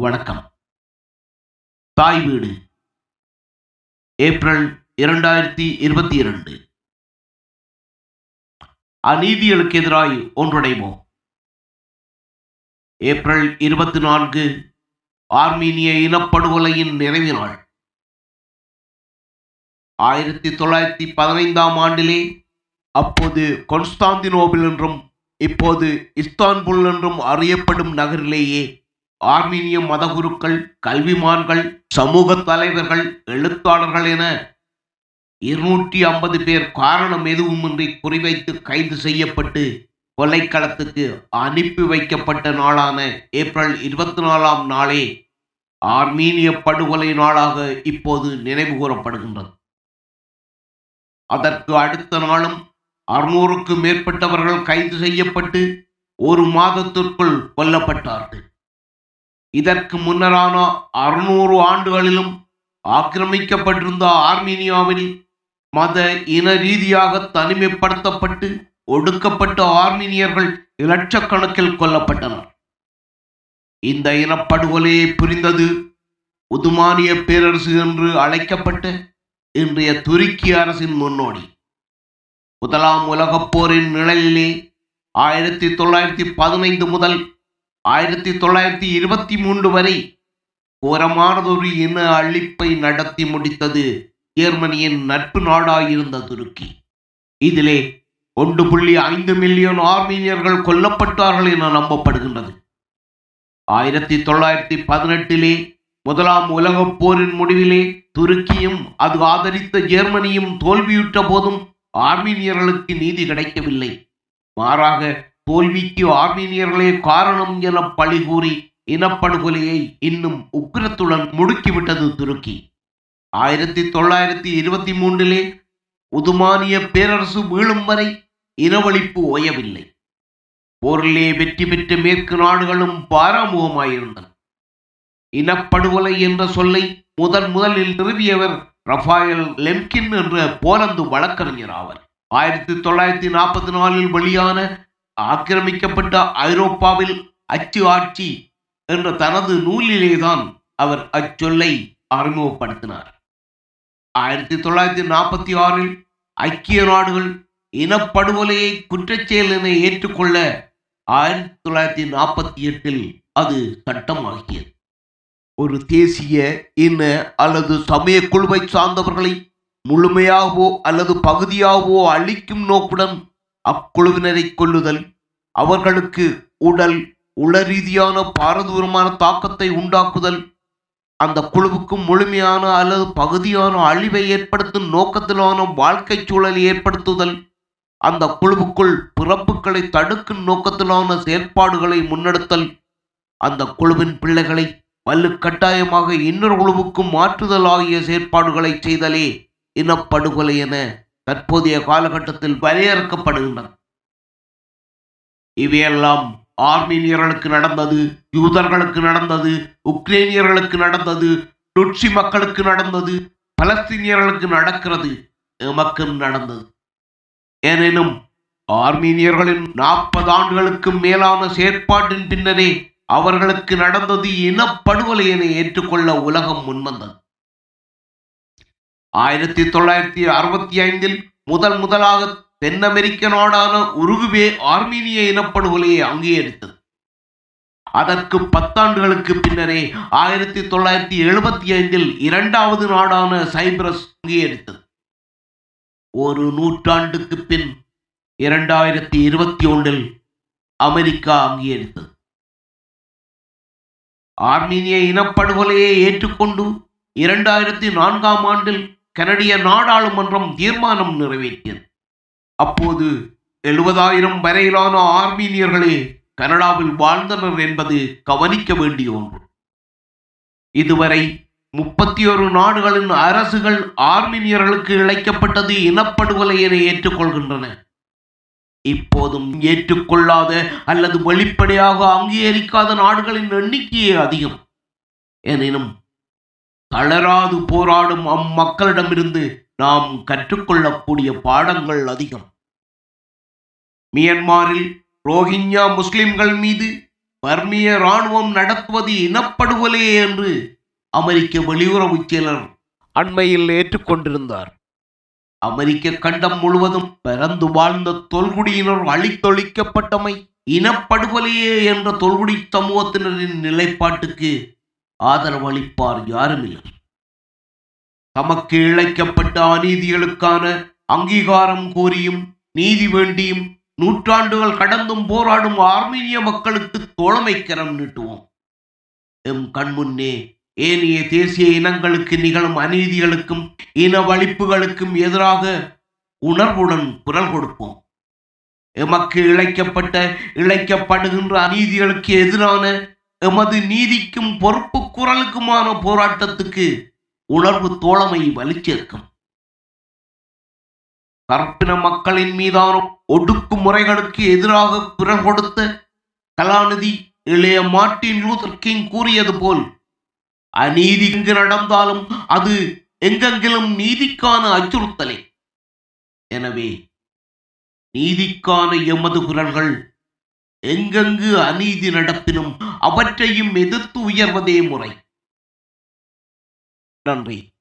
வணக்கம். தாய் வீடு. ஏப்ரல் இரண்டாயிரத்தி இருபத்தி இரண்டு. அநீதிகளுக்கு எதிராய் ஒன்றடைவோம் ஏப்ரல் இருபத்தி நான்கு ஆர்மீனிய இனப்படுகொலையின் நிறைவு நாள். ஆயிரத்தி தொள்ளாயிரத்தி பதினைந்தாம் ஆண்டிலே அப்போது கொன்ஸ்டாந்தினோபிள் என்றும் இப்போது இஸ்தான்புல் என்றும் அறியப்படும் நகரிலேயே ஆர்மீனிய மதகுருக்கள் கல்விமான்கள் சமூக தலைவர்கள் எழுத்தாளர்கள் என இருநூற்றி ஐம்பது பேர் காரணம் எதுவுமின்றி குறிவைத்து கைது செய்யப்பட்டு கொலைக்களத்துக்கு அனுப்பி வைக்கப்பட்ட நாளான ஏப்ரல் இருபத்தி நாலாம் நாளே ஆர்மீனிய படுகொலை நாளாக இப்போது நினைவு கூறப்படுகின்றது. அதற்கு அடுத்த நாளும் அறுநூறுக்கு மேற்பட்டவர்கள் கைது செய்யப்பட்டு ஒரு மாதத்திற்குள் கொல்லப்பட்டார்கள். இதற்கு முன்னரான அறுநூறு ஆண்டுகளிலும் ஆக்கிரமிக்கப்பட்டிருந்த ஆர்மீனியாவில் மத இன ரீதியாக தனிமைப்படுத்தப்பட்டு ஒடுக்கப்பட்ட ஆர்மீனியர்கள் இலட்சக்கணக்கில் கொல்லப்பட்டனர். இந்த இனப்படுகொலையை புரிந்தது உதுமானிய பேரரசு என்று அழைக்கப்பட்ட இன்றைய துருக்கி அரசின் முன்னோடி. முதலாம் உலகப் போரின் நிழலிலே ஆயிரத்தி தொள்ளாயிரத்தி பதினைந்து முதல் ஆயிரத்தி தொள்ளாயிரத்தி இருபத்தி மூன்று வரை கோரமானதொரு இன அழிப்பை நடத்தி முடித்தது ஜெர்மனியின் நட்பு நாடாயிருந்த துருக்கி. இதிலே ஒன்று புள்ளி ஐந்து மில்லியன் ஆர்மீனியர்கள் கொல்லப்பட்டார்கள் என நம்பப்படுகின்றது. ஆயிரத்தி தொள்ளாயிரத்தி பதினெட்டிலே முதலாம் உலகப் போரின் முடிவிலே துருக்கியும் அது ஆதரித்த ஜெர்மனியும் தோல்வியுற்ற போதும் ஆர்மீனியர்களுக்கு நீதி கிடைக்கவில்லை. மாறாக தோல்விக்கு ஆர்மீனியர்களே காரணம் என பழிகூறி இனப்படுகொலையை இன்னும் உக்கிரத்துடன் முடுக்கிவிட்டது துருக்கி. ஆயிரத்தி தொள்ளாயிரத்தி இருபத்தி மூன்றிலே உதுமானிய பேரரசு வீழும் வரை இனவழிப்பு ஓயவில்லை. போரிலே வெற்றி பெற்ற மேற்கு நாடுகளும் பாராமுகமாயிருந்தன. இனப்படுகொலை என்ற சொல்லை முதன் முதலில் நிறுவியவர் ரஃபாயல் லெம்கின் என்ற போலந்து வழக்கறிஞர் ஆவர். ஆயிரத்தி தொள்ளாயிரத்தி நாற்பத்தி நாலில் வெளியான ஆக்கிரமிக்கப்பட்ட ஐரோப்பாவில் அச்சு ஆட்சி என்ற தனது நூலிலேதான் அவர் அச்சொல்லை அறிமுகப்படுத்தினார். ஆயிரத்தி தொள்ளாயிரத்தி நாற்பத்தி ஆறில் ஐக்கிய நாடுகள் இனப்படுகொலையை குற்றச்செயல் என ஏற்றுக்கொள்ள ஆயிரத்தி தொள்ளாயிரத்தி நாற்பத்தி எட்டில் அது சட்டமாகியது. ஒரு தேசிய இன அல்லது சமய குழுவை சார்ந்தவர்களை முழுமையாகவோ அல்லது பகுதியாகவோ அழிக்கும் நோக்குடன் அக்குழுவினரை கொள்ளுதல் அவர்களுக்கு உடல் உள ரீதியான பாரதூரமான தாக்கத்தை உண்டாக்குதல் அந்த குழுவுக்கு முழுமையான அல்லது பகுதியான அழிவை ஏற்படுத்தும் நோக்கத்திலான வாழ்க்கை சூழலை ஏற்படுத்துதல் அந்த குழுவுக்குள் பிறப்புகளை தடுக்கும் நோக்கத்திலான செயற்பாடுகளை முன்னெடுத்தல் அந்த குழுவின் பிள்ளைகளை வலுக்கட்டாயமாக இன்னொரு குழுவுக்கு மாற்றுதல் ஆகிய செயற்பாடுகளை செய்தலே இனப்படுகொலை என தற்போதைய காலகட்டத்தில் வரையறுக்கப்படுகின்றன. இவையெல்லாம் ஆர்மீனியர்களுக்கு நடந்தது யூதர்களுக்கு நடந்தது உக்ரைனியர்களுக்கு நடந்தது டுட்சி மக்களுக்கு நடந்தது பலஸ்தீனியர்களுக்கு நடக்கிறது எமக்கு நடந்தது. எனினும் ஆர்மீனியர்களின் நாற்பது ஆண்டுகளுக்கும் மேலான செயற்பாட்டின் பின்னரே அவர்களுக்கு நடந்தது இனப்படுகொலை என ஏற்றுக்கொள்ள உலகம் முன்வந்தது. ஆயிரத்தி தொள்ளாயிரத்தி அறுபத்தி ஐந்தில் முதல் முதலாக தென் அமெரிக்க நாடான உருகுவே ஆர்மீனிய இனப்படுகொலையை அங்கீகரித்தது. அதற்கு பத்தாண்டுகளுக்கு பின்னரே ஆயிரத்தி தொள்ளாயிரத்தி எழுபத்தி ஐந்தில் இரண்டாவது நாடான சைப்ரஸ் அங்கீகரித்தது. ஒரு நூற்றாண்டுக்கு பின் இரண்டாயிரத்தி இருபத்தி ஒன்றில் அமெரிக்கா அங்கீகரித்தது. ஆர்மீனிய இனப்படுகொலையை ஏற்றுக்கொண்டு இரண்டாயிரத்தி நான்காம் ஆண்டில் கனடிய நாடாளுமன்றம் தீர்மானம் நிறைவேற்றியது. அப்போது எழுபதாயிரம் வரையிலான ஆர்மீனியர்களே கனடாவில் வாழ்ந்தனர் என்பது கவனிக்க வேண்டிய ஒன்று. இதுவரை முப்பத்தி ஒரு நாடுகளின் அரசுகள் ஆர்மீனியர்களுக்கு இழைக்கப்பட்டது இனப்படுகொலை என ஏற்றுக்கொள்கின்றன. இப்போதும் ஏற்றுக்கொள்ளாத அல்லது வெளிப்படையாக அங்கீகரிக்காத நாடுகளின் எண்ணிக்கையே அதிகம். எனினும் தளராது போராடும் அம்மக்களிடமிருந்து நாம் கற்றுக்கொள்ளக்கூடிய பாடங்கள் அதிகம். மியன்மாரில் ரோஹிங்யா முஸ்லிம்கள் மீது பர்மிய ராணுவம் நடத்துவது இனப்படுகொலை என்று அமெரிக்க வெளியுறவு செயலர் அண்மையில் ஏற்றுக்கொண்டிருந்தார். அமெரிக்க கண்டம் முழுவதும் பிறந்து வாழ்ந்த தொல்குடியினர் அழித்தொழிக்கப்பட்டமை இனப்படுகொலையே என்ற தொல்குடி சமூகத்தினரின் நிலைப்பாட்டுக்கு ஆதரவளிப்பார் யாருமில்லை. தமக்கு இழைக்கப்பட்ட அநீதிகளுக்கான அங்கீகாரம் கோரியும் நீதி வேண்டியும் நூற்றாண்டுகள் கடந்தும் போராடும் ஆர்மீனிய மக்களுக்கு தோழமை நீட்டுவோம். எம் கண்முன்னே ஏனைய தேசிய இனங்களுக்கு நிகழும் அநீதிகளுக்கும் இனவழிப்புகளுக்கும் எதிராக உணர்வுடன் குரல் கொடுப்போம். எமக்கு இழைக்கப்பட்ட இழைக்கப்படுகின்ற அநீதிகளுக்கு எதிரான எமது நீதிக்கும் பொறுப்பு குரலுக்குமான போராட்டத்துக்கு உணர்வு தோழமை வலிச்சேர்க்கும். கற்பின மக்களின் மீதான ஒடுக்குமுறைகளுக்கு எதிராக குரல் கொடுத்த கலாநிதி இளைய மார்ட்டின் லூதர் கிங் கூறியது போல் அநீதி எங்கு நடந்தாலும் அது எங்கெங்கிலும் நீதிக்கான அச்சுறுத்தலே. எனவே நீதிக்கான எமது குரல்கள் எங்கெங்கு அநீதி நடப்பினும் அவற்றையும் எதிர்த்து உயர்வதே முறை. நன்றி.